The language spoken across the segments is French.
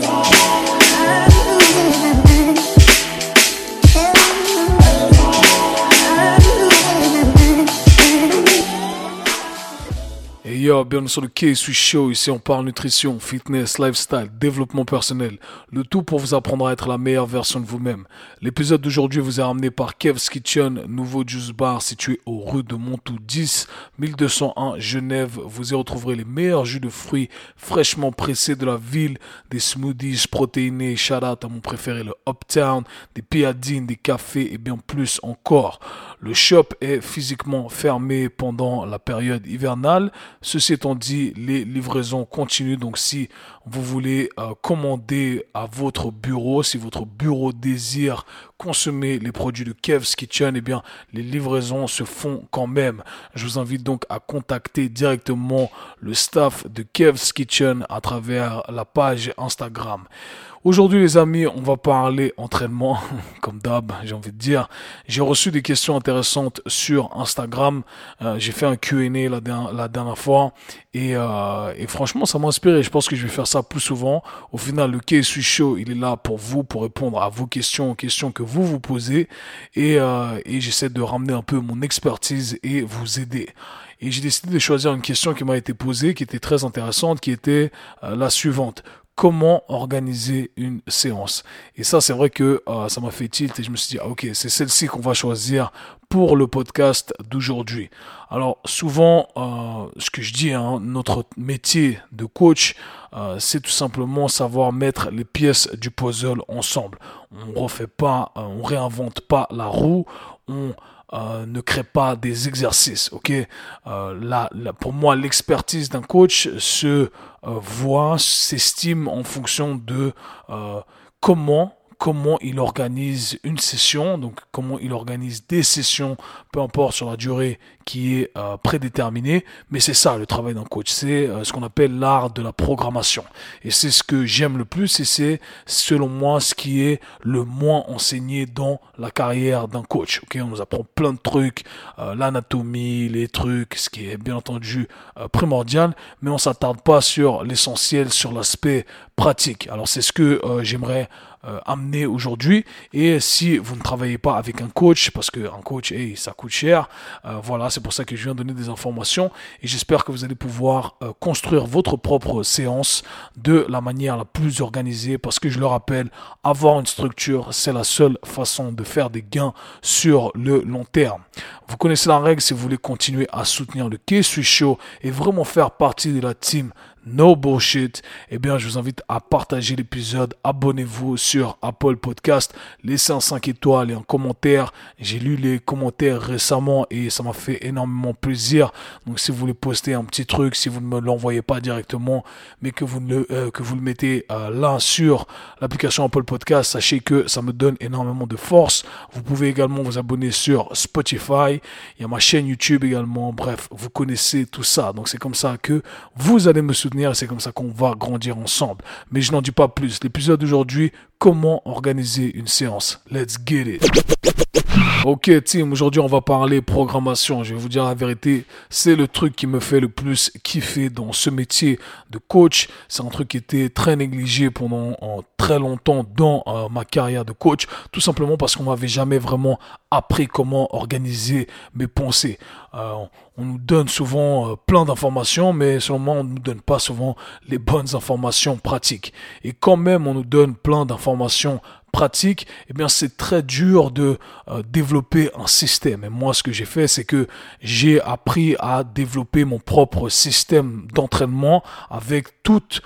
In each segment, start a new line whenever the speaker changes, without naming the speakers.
today. Bienvenue sur le K-Swiss Show. Ici, on parle nutrition, fitness, lifestyle, développement personnel. Le tout pour vous apprendre à être la meilleure version de vous-même. L'épisode d'aujourd'hui vous est ramené par Kev's Kitchen, nouveau juice bar situé au rue de Montou 10, 1201 Genève. Vous y retrouverez les meilleurs jus de fruits fraîchement pressés de la ville, des smoothies protéinés, shout out à mon préféré, le Uptown, des piadines, des cafés et bien plus encore. Le shop est physiquement fermé pendant la période hivernale. Ceci étant dit, les livraisons continuent. Donc si vous voulez euh, commander à votre bureau, si votre bureau désire consommer les produits de Kev's Kitchen, eh bien les livraisons se font quand même. Je vous invite donc à contacter directement le staff de Kev's Kitchen à travers la page Instagram. Aujourd'hui, les amis, on va parler entraînement, comme d'hab, j'ai envie de dire. J'ai reçu des questions intéressantes sur Instagram. Euh, j'ai fait un Q&A la, la, dernière fois et, euh, et franchement, ça m'a inspiré. Je pense que je vais faire ça plus souvent. Au final, le K suis Show, il est là pour vous, pour répondre à vos questions, aux questions que vous vous posez, euh, et j'essaie de ramener un peu mon expertise et vous aider. Et j'ai décidé de choisir une question qui m'a été posée, qui était très intéressante, qui était la suivante comment organiser une séance. Et ça, c'est vrai que euh, ça m'a fait tilt et je me suis dit, ah, ok, c'est celle-ci qu'on va choisir pour le podcast d'aujourd'hui. Alors souvent, euh, ce que je dis, hein, notre métier de coach, euh, c'est tout simplement savoir mettre les pièces du puzzle ensemble. On refait pas, on réinvente pas la roue, on euh, ne crée pas des exercices. Ok, euh, là, pour moi, l'expertise d'un coach se euh, voit, s'estime en fonction de comment comment il organise une session, donc comment il organise des sessions, peu importe sur la durée qui est euh, prédéterminée, mais c'est ça le travail d'un coach, c'est euh, ce qu'on appelle l'art de la programmation. Et c'est ce que j'aime le plus et c'est selon moi ce qui est le moins enseigné dans la carrière d'un coach. On nous apprend plein de trucs, euh, l'anatomie, les trucs, ce qui est bien entendu primordial, mais on s'attarde pas sur l'essentiel, sur l'aspect pratique. Alors c'est ce que j'aimerais euh, amener aujourd'hui. Et si vous ne travaillez pas avec un coach, parce qu'un coach, hey, ça coûte cher, euh, voilà, c'est pour ça que je viens donner des informations. Et j'espère que vous allez pouvoir euh, construire votre propre séance de la manière la plus organisée, parce que je le rappelle, avoir une structure, c'est la seule façon de faire des gains sur le long terme. Vous connaissez la règle si vous voulez continuer à soutenir le K-Suis Show et vraiment faire partie de la team no bullshit, eh bien, je vous invite à partager l'épisode. Abonnez-vous sur Apple Podcast. Laissez un 5 étoiles et un commentaire. J'ai lu les commentaires récemment et ça m'a fait énormément plaisir. Donc, si vous voulez poster un petit truc, si vous ne me l'envoyez pas directement, mais que vous, le, euh, que vous le mettez euh, là sur l'application Apple Podcast, sachez que ça me donne énormément de force. Vous pouvez également vous abonner sur Spotify. Il y a ma chaîne YouTube également. Bref, vous connaissez tout ça. Donc, c'est comme ça que vous allez me soutenir c'est comme ça qu'on va grandir ensemble. Mais je n'en dis pas plus. L'épisode d'aujourd'hui, comment organiser une séance. Let's get it. Ok team, aujourd'hui on va parler programmation. Je vais vous dire la vérité, c'est le truc qui me fait le plus kiffer dans ce métier de coach. C'est un truc qui était très négligé pendant très longtemps dans euh, ma carrière de coach, tout simplement parce qu'on m'avait jamais vraiment appris comment organiser mes pensées. Euh, on nous donne souvent euh, plein d'informations, mais seulement on ne nous donne pas souvent les bonnes informations pratiques. Et quand même on nous donne plein d'informations pratique, eh bien c'est très dur de euh, développer un système. Et moi, ce que j'ai fait, c'est que j'ai appris à développer mon propre système d'entraînement avec toutes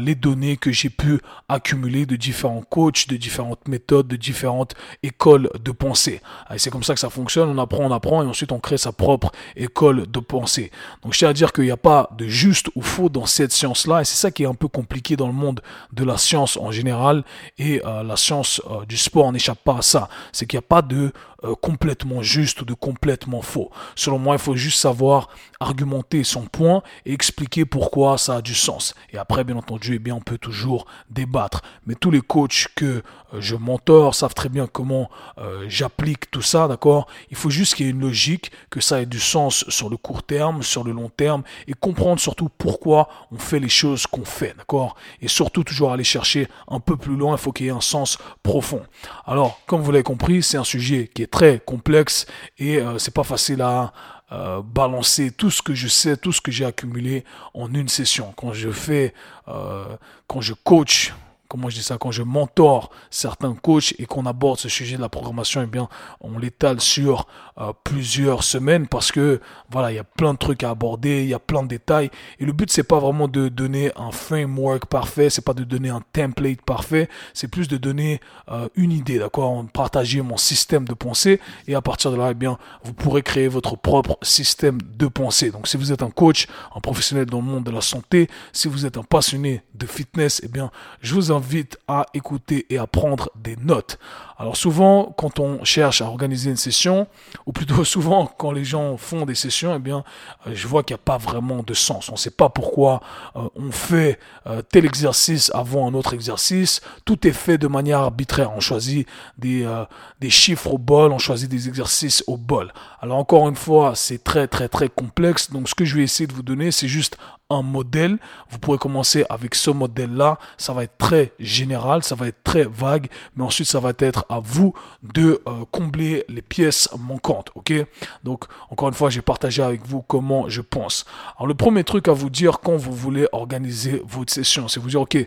les données que j'ai pu accumuler de différents coachs, de différentes méthodes, de différentes écoles de pensée. Et c'est comme ça que ça fonctionne. On apprend, on apprend et ensuite on crée sa propre école de pensée. Donc je tiens à dire qu'il n'y a pas de juste ou faux dans cette science-là et c'est ça qui est un peu compliqué dans le monde de la science en général et euh, la science euh, du sport n'échappe pas à ça. C'est qu'il n'y a pas de euh, complètement juste ou de complètement faux. Selon moi, il faut juste savoir argumenter son point et expliquer pourquoi ça a du sens. Et après, bien entendu, entendu, eh bien, on peut toujours débattre. Mais tous les coachs que euh, je mentor savent très bien comment euh, j'applique tout ça, d'accord? Il faut juste qu'il y ait une logique, que ça ait du sens sur le court terme, sur le long terme, et comprendre surtout pourquoi on fait les choses qu'on fait, d'accord? Et surtout toujours aller chercher un peu plus loin, il faut qu'il y ait un sens profond. Alors, comme vous l'avez compris, c'est un sujet qui est très complexe et euh, c'est pas facile à euh, balancer tout ce que je sais, tout ce que j'ai accumulé en une session. Quand je fais, euh, quand je coach comment je dis ça, quand je mentor certains coachs et qu'on aborde ce sujet de la programmation, eh bien, on l'étale sur euh, plusieurs semaines parce que, voilà, il y a plein de trucs à aborder, il y a plein de détails. Et le but, c'est pas vraiment de donner un framework parfait, c'est pas de donner un template parfait, c'est plus de donner euh, une idée, d'accord, partager mon système de pensée et à partir de là, eh bien, vous pourrez créer votre propre système de pensée. Donc, si vous êtes un coach, un professionnel dans le monde de la santé, si vous êtes un passionné de fitness, eh bien, je vous invite vite à écouter et à prendre des notes. Alors souvent, quand on cherche à organiser une session, ou plutôt souvent quand les gens font des sessions, eh bien, euh, je vois qu'il n'y a pas vraiment de sens. On ne sait pas pourquoi euh, on fait euh, tel exercice avant un autre exercice. Tout est fait de manière arbitraire. On choisit des, des chiffres au bol, on choisit des exercices au bol. Alors encore une fois, c'est très très très complexe. Donc ce que je vais essayer de vous donner, c'est juste un modèle. Vous pourrez commencer avec ce modèle-là. Ça va être très général, ça va être très vague, mais ensuite ça va être à vous de euh, combler les pièces manquantes. Ok? Donc encore une fois, j'ai partagé avec vous comment je pense. Alors le premier truc à vous dire quand vous voulez organiser votre session, c'est vous dire ok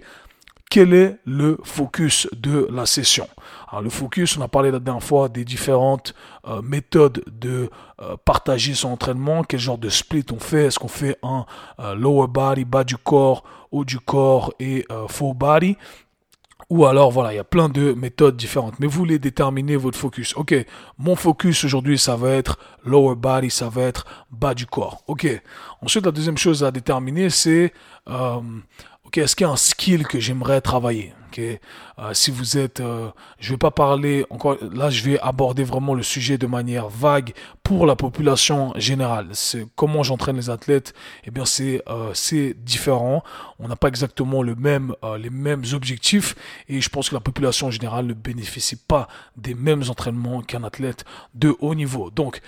quel est le focus de la session? Alors, Le focus, on a parlé la dernière fois des différentes euh, méthodes de euh, partager son entraînement, quel genre de split on fait, est-ce qu'on fait un lower body, bas du corps, haut du corps et full body? Ou alors, voilà, il y a plein de méthodes différentes. Mais vous voulez déterminer votre focus. Ok, mon focus aujourd'hui, ça va être lower body, ça va être bas du corps. Ok. Ensuite, la deuxième chose à déterminer, c'est est-ce qu'il y a un skill que j'aimerais travailler euh, Si vous êtes, euh, je vais pas parler encore. Là, je vais aborder vraiment le sujet de manière vague pour la population générale. C'est comment j'entraîne les athlètes. Eh bien, c'est euh, c'est différent. On n'a pas exactement le même les mêmes objectifs et je pense que la population générale ne bénéficie pas des mêmes entraînements qu'un athlète de haut niveau. Donc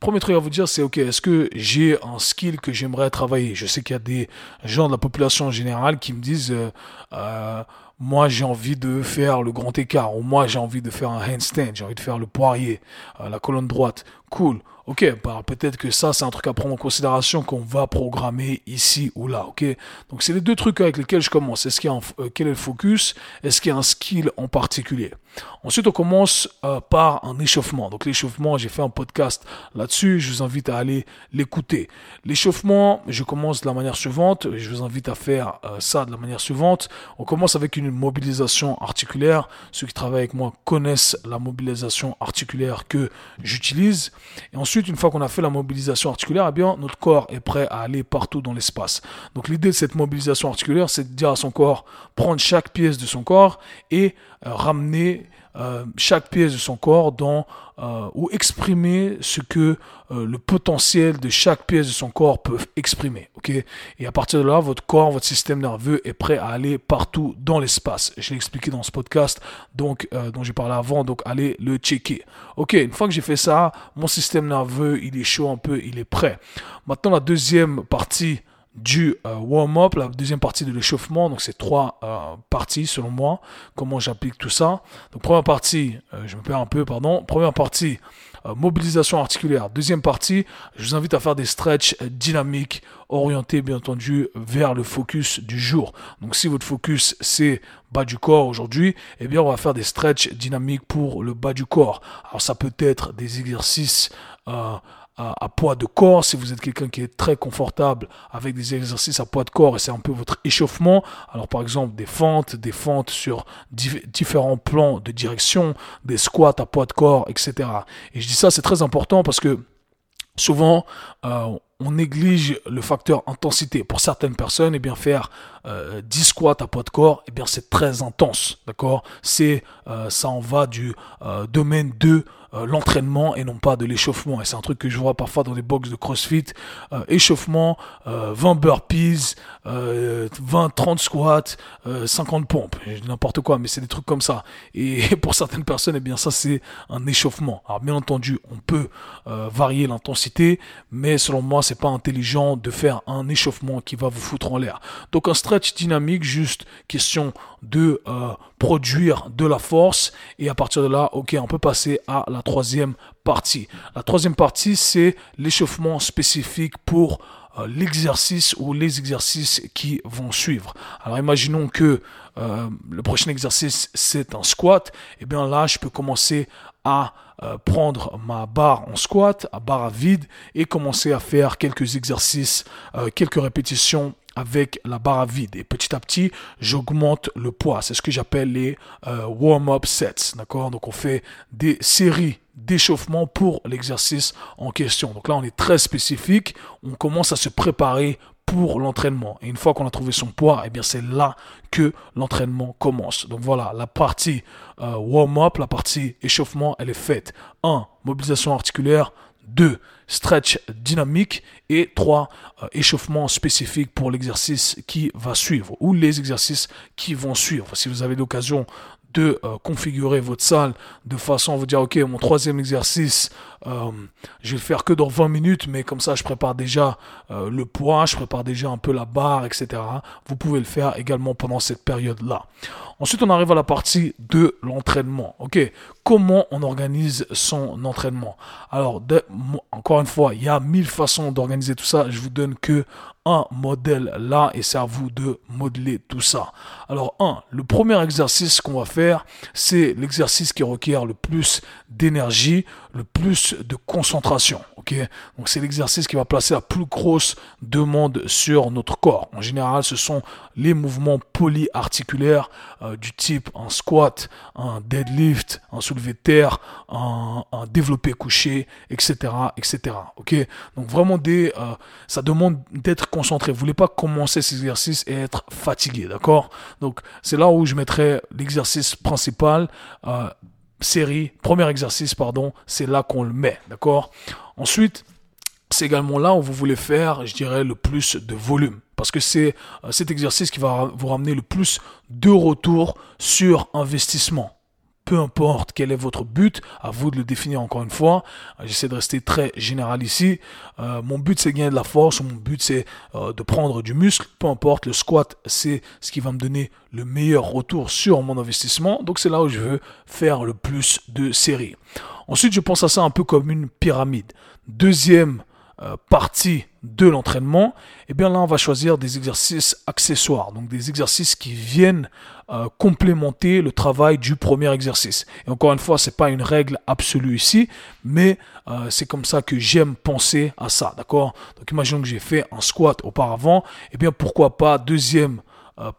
premier truc à vous dire, c'est ok, est-ce que j'ai un skill que j'aimerais travailler? Je sais qu'il y a des gens de la population générale qui me disent, euh, euh, moi j'ai envie de faire le grand écart, ou moi j'ai envie de faire un handstand, j'ai envie de faire le poirier, euh, la colonne droite. Cool. Ok, bah, peut-être que ça, c'est un truc à prendre en considération qu'on va programmer ici ou là. Ok, donc c'est les deux trucs avec lesquels je commence. Est-ce qu'il y a un, quel est le focus? Est-ce qu'il y a un skill en particulier? Ensuite, on commence euh, par un échauffement. Donc l'échauffement, j'ai fait un podcast là-dessus. Je vous invite à aller l'écouter. L'échauffement, je commence de la manière suivante. Je vous invite à faire euh, ça de la manière suivante. On commence avec une mobilisation articulaire. Ceux qui travaillent avec moi connaissent la mobilisation articulaire que j'utilise. Et ensuite, une fois qu'on a fait la mobilisation articulaire, eh bien, notre corps est prêt à aller partout dans l'espace. Donc l'idée de cette mobilisation articulaire, c'est de dire à son corps, prendre chaque pièce de son corps et euh, ramener euh, chaque pièce de son corps dans euh, ou exprimer ce que le potentiel de chaque pièce de son corps peut exprimer. Ok? Et à partir de là, votre corps, votre système nerveux est prêt à aller partout dans l'espace. Je l'ai expliqué dans ce podcast, donc dont j'ai parlé avant. Donc allez le checker. Ok Une fois que j'ai fait ça, mon système nerveux, il est chaud un peu, il est prêt. Maintenant, la deuxième partie du euh, warm-up, la deuxième partie de l'échauffement. Donc, c'est trois euh, parties selon moi. Comment j'applique tout ça. Donc, première partie, euh, je me perds un peu, pardon. Première partie, mobilisation articulaire. Deuxième partie, je vous invite à faire des stretches dynamiques orientés, bien entendu, vers le focus du jour. Donc, si votre focus, c'est bas du corps aujourd'hui, eh bien, on va faire des stretches dynamiques pour le bas du corps. Alors, ça peut être des exercices à, poids de corps, si vous êtes quelqu'un qui est très confortable avec des exercices à poids de corps et c'est un peu votre échauffement, alors par exemple des fentes, des fentes sur différents plans de direction, des squats à poids de corps, etc. Et je dis ça, c'est très important parce que souvent, euh, on néglige le facteur intensité. Pour certaines personnes, et eh bien, faire euh, 10 squats à poids de corps, eh bien, c'est très intense. D'accord? C'est, euh, ça en va du euh, domaine de euh, l'entraînement et non pas de l'échauffement. Et c'est un truc que je vois parfois dans des box de CrossFit. Euh, échauffement, 20 burpees, 20, 30 squats, 50 pompes, n'importe quoi, mais c'est des trucs comme ça. Et pour certaines personnes, eh bien ça c'est un échauffement. Alors bien entendu, on peut varier l'intensité, mais selon moi, c'est pas intelligent de faire un échauffement qui va vous foutre en l'air. Donc un stretch dynamique, juste question de produire de la force et à partir de là, ok, on peut passer à la troisième partie. La troisième partie, c'est l'échauffement spécifique pour euh, l'exercice ou les exercices qui vont suivre. Alors imaginons que euh, le prochain exercice c'est un squat, et eh bien là je peux commencer à euh, prendre ma barre en squat, à barre à vide et commencer à faire quelques exercices, quelques répétitions avec la barre à vide. Et petit à petit, j'augmente le poids. C'est ce que j'appelle les euh, warm-up sets. D'accord? Donc on fait des séries d'échauffement pour l'exercice en question. Donc là, on est très spécifique. On commence à se préparer pour l'entraînement. Et une fois qu'on a trouvé son poids, eh bien c'est là que l'entraînement commence. Donc voilà, la partie euh, warm-up, la partie échauffement, elle est faite. 1. Mobilisation articulaire. 2. Stretch dynamique. Et 3. Euh, échauffement spécifique pour l'exercice qui va suivre ou les exercices qui vont suivre. Si vous avez l'occasion de euh, configurer votre salle de façon à vous dire, ok, mon troisième exercice, euh, je vais le faire que dans 20 minutes, mais comme ça, je prépare déjà le poids, je prépare déjà un peu la barre, etc. Vous pouvez le faire également pendant cette période-là. Ensuite, on arrive à la partie de l'entraînement. Ok, comment on organise son entraînement? Alors, encore une fois, il y a mille façons d'organiser tout ça. Je vous donne que un modèle là et c'est à vous de modeler tout ça. Alors, un, le premier exercice qu'on va faire, c'est l'exercice qui requiert le plus d'énergie, plus de concentration. Ok, donc c'est l'exercice qui va placer la plus grosse demande sur notre corps. En général, ce sont les mouvements polyarticulaires euh, du type un squat, un deadlift, un soulevé de terre, un, développé couché, etc., etc. Ok, donc vraiment des, euh, ça demande d'être concentré. Vous voulez pas commencer ces exercices et être fatigué, d'accord? Donc c'est là où je mettrai l'exercice principal. Euh, série, premier exercice, pardon, c'est là qu'on le met, d'accord? Ensuite, c'est également là où vous voulez faire, je dirais, le plus de volume. Parce que c'est euh, cet exercice qui va vous ramener le plus de retour sur investissement peu importe quel est votre but, à vous de le définir encore une fois. J'essaie de rester très général ici. Euh, mon but c'est gagner de la force, mon but c'est euh, de prendre du muscle, peu importe, le squat c'est ce qui va me donner le meilleur retour sur mon investissement. Donc c'est là où je veux faire le plus de séries. Ensuite je pense à ça un peu comme une pyramide. Deuxième euh, partie de l'entraînement, et eh bien là on va choisir des exercices accessoires, donc des exercices qui viennent euh, complémenter le travail du premier exercice. Et encore une fois, c'est pas une règle absolue ici, mais euh, c'est comme ça que j'aime penser à ça, d'accord? Donc imaginons que j'ai fait un squat auparavant, et eh bien pourquoi pas deuxième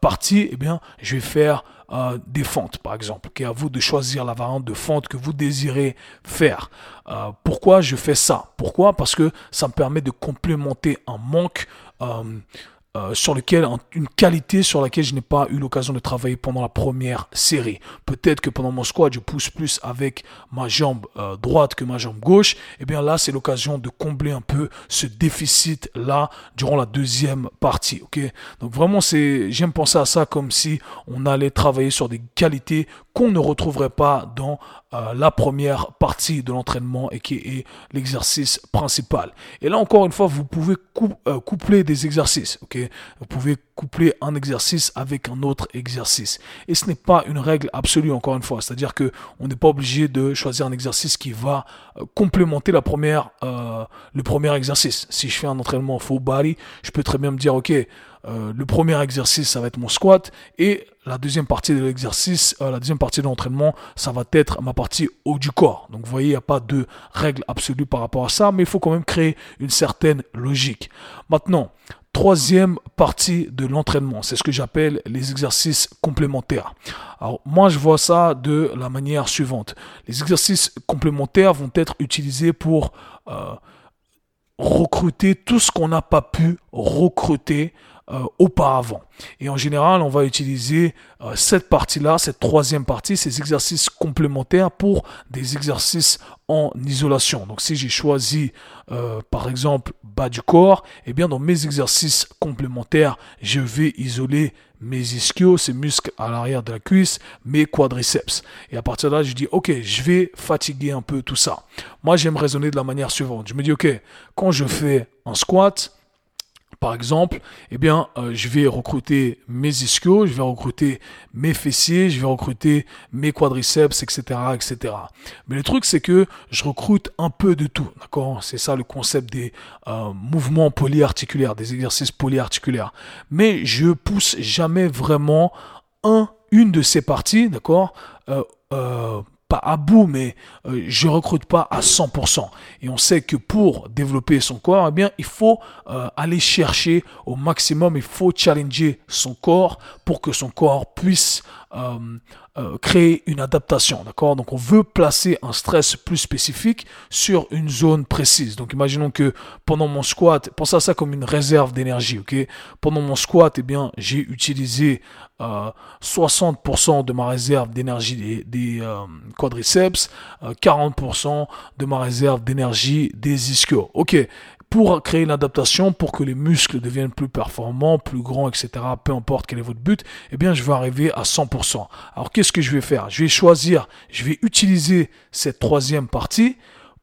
partie, et eh bien je vais faire euh, des fentes, par exemple, qui est à vous de choisir la variante de fente que vous désirez faire. Euh, pourquoi je fais ça? Pourquoi? Parce que ça me permet de complémenter un manque euh, sur lequel, une qualité sur laquelle je n'ai pas eu l'occasion de travailler pendant la première série. Peut-être que pendant mon squat, je pousse plus avec ma jambe euh, droite que ma jambe gauche. Et eh bien là, c'est l'occasion de combler un peu ce déficit là durant la deuxième partie. Ok, donc vraiment, c'est, j'aime penser à ça comme si on allait travailler sur des qualités qu'on ne retrouverait pas dans euh, la première partie de l'entraînement et qui est l'exercice principal. Et là encore une fois, vous pouvez euh, coupler des exercices. ok? Vous pouvez coupler un exercice avec un autre exercice. Et ce n'est pas une règle absolue encore une fois. C'est-à-dire que on n'est pas obligé de choisir un exercice qui va euh, complémenter la première, le premier exercice. Si je fais un entraînement full body, je peux très bien me dire ok euh, le premier exercice, ça va être mon squat et la deuxième partie de l'exercice, euh, la deuxième partie de l'entraînement, ça va être ma partie haut du corps. Donc vous voyez, il n'y a pas de règle absolue par rapport à ça, mais il faut quand même créer une certaine logique. Maintenant, troisième partie de l'entraînement, c'est ce que j'appelle les exercices complémentaires. Alors moi, je vois ça de la manière suivante. Les exercices complémentaires vont être utilisés pour euh, recruter tout ce qu'on n'a pas pu recruter euh, auparavant. Et en général, on va utiliser euh, cette partie-là, cette troisième partie, ces exercices complémentaires pour des exercices en isolation. Donc si j'ai choisi euh, par exemple bas du corps, eh bien dans mes exercices complémentaires, je vais isoler mes ischios, ces muscles à l'arrière de la cuisse, mes quadriceps. Et à partir de là, je dis, ok, je vais fatiguer un peu tout ça. Moi, j'aime raisonner de la manière suivante. Je me dis, ok, quand je fais un squat, par exemple, eh bien, euh, je vais recruter mes ischios, je vais recruter mes fessiers, je vais recruter mes quadriceps, etc., etc. Mais le truc, c'est que je recrute un peu de tout, d'accord? C'est ça le concept des euh, mouvements polyarticulaires, des exercices polyarticulaires. Mais je pousse jamais vraiment un, une de ces parties, d'accord? Euh, pas à bout, mais euh, je recrute pas à 100%. Et on sait que pour développer son corps, eh bien, il faut euh, aller chercher au maximum, il faut challenger son corps pour que son corps puisse euh, euh, créer une adaptation, d'accord? Donc on veut placer un stress plus spécifique sur une zone précise. Donc imaginons que pendant mon squat, pensez à ça comme une réserve d'énergie, ok? Pendant mon squat, eh bien j'ai utilisé 60% de ma réserve d'énergie des, des quadriceps, 40% de ma réserve d'énergie des ischios. Ok, pour créer une adaptation, pour que les muscles deviennent plus performants, plus grands, etc., peu importe quel est votre but, eh bien, je vais arriver à 100%. Alors, qu'est-ce que je vais faire? Je vais choisir, je vais utiliser cette troisième partie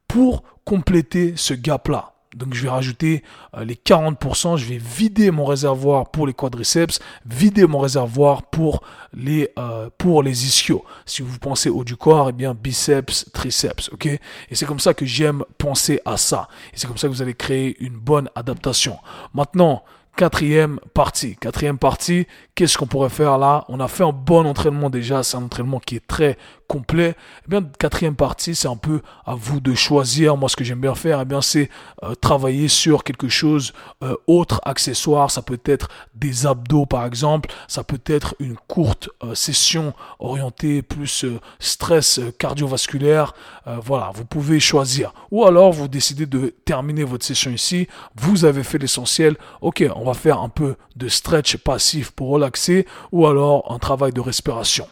pour compléter ce gap-là. Donc je vais rajouter euh, les 40%, je vais vider mon réservoir pour les quadriceps, vider mon réservoir pour les, euh, ischios. Si vous pensez haut du corps, eh bien biceps, triceps, ok? Et c'est comme ça que j'aime penser à ça. Et c'est comme ça que vous allez créer une bonne adaptation. Maintenant, quatrième partie. Quatrième partie, qu'est-ce qu'on pourrait faire là? On a fait un bon entraînement déjà, c'est un entraînement qui est très complet. Eh bien, quatrième partie, c'est un peu à vous de choisir. Moi, ce que j'aime bien faire, eh bien, c'est euh, travailler sur quelque chose euh, autre, accessoire. Ça peut être des abdos, par exemple. Ça peut être une courte euh, session orientée plus stress cardiovasculaire. voilà, vous pouvez choisir. Ou alors, vous décidez de terminer votre session ici. Vous avez fait l'essentiel. Ok, on va faire un peu de stretch passif pour relaxer ou alors un travail de respiration.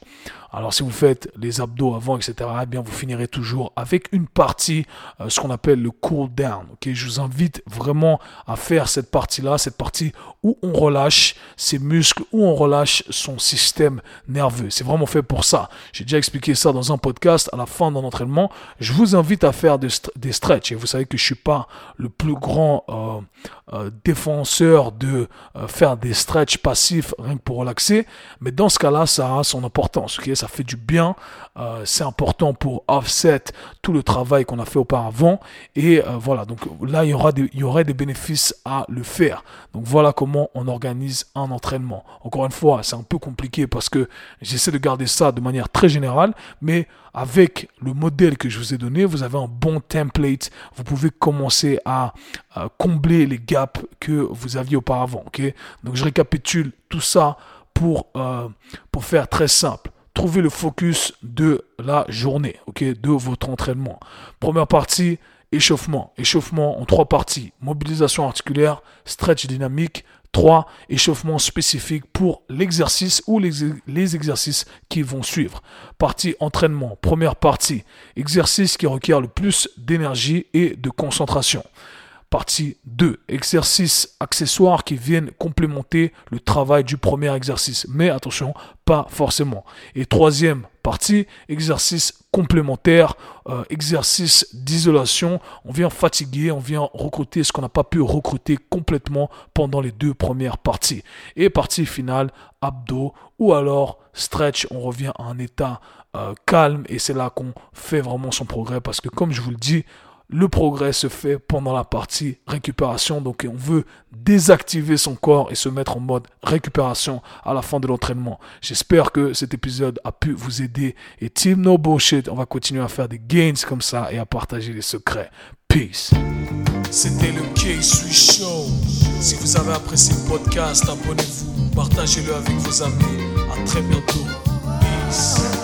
Alors si vous faites les abdos avant, etc., eh bien vous finirez toujours avec une partie, euh, ce qu'on appelle le cool down. Je vous invite vraiment à faire cette partie-là, cette partie où on relâche ses muscles, où on relâche son système nerveux. C'est vraiment fait pour ça. J'ai déjà expliqué ça dans un podcast à la fin d'un entraînement. Je vous invite à faire des, des stretch. Et vous savez que je suis pas le plus grand euh, euh, défenseur de faire des stretch passifs rien que pour relaxer, mais dans ce cas-là, ça a son importance. Ça fait du bien. Euh, c'est important pour offset tout le travail qu'on a fait auparavant. Et euh, voilà, donc là, il y, aura des, il y aurait des bénéfices à le faire. Donc voilà comment on organise un entraînement. Encore une fois, c'est un peu compliqué parce que j'essaie de garder ça de manière très générale, mais avec le modèle que je vous ai donné, vous avez un bon template. Vous pouvez commencer à, combler les gaps que vous aviez auparavant. ok? Donc je récapitule tout ça pour, euh, pour faire très simple trouvez le focus de la journée, ok, de votre entraînement. Première partie, échauffement. Échauffement en trois parties. Mobilisation articulaire, stretch dynamique. Trois, échauffement spécifique pour l'exercice ou les, les, exercices qui vont suivre. Partie entraînement. Première partie, exercice qui requiert le plus d'énergie et de concentration. Partie 2. Exercices accessoires qui viennent complémenter le travail du premier exercice. Mais attention, pas forcément. Et troisième partie, exercice complémentaire, euh, exercice d'isolation. On vient fatiguer, on vient recruter ce qu'on n'a pas pu recruter complètement pendant les deux premières parties. Et partie finale, abdos ou alors stretch, on revient à un état euh, calme et c'est là qu'on fait vraiment son progrès parce que comme je vous le dis, le progrès se fait pendant la partie récupération. Donc on veut désactiver son corps et se mettre en mode récupération à la fin de l'entraînement. J'espère que cet épisode a pu vous aider. Et Team No Bullshit, on va continuer à faire des gains comme ça et à partager les secrets. Peace. C'était le K-Swiss Show. Si vous avez apprécié le podcast, abonnez-vous, partagez-le avec vos amis. Très bientôt. Peace.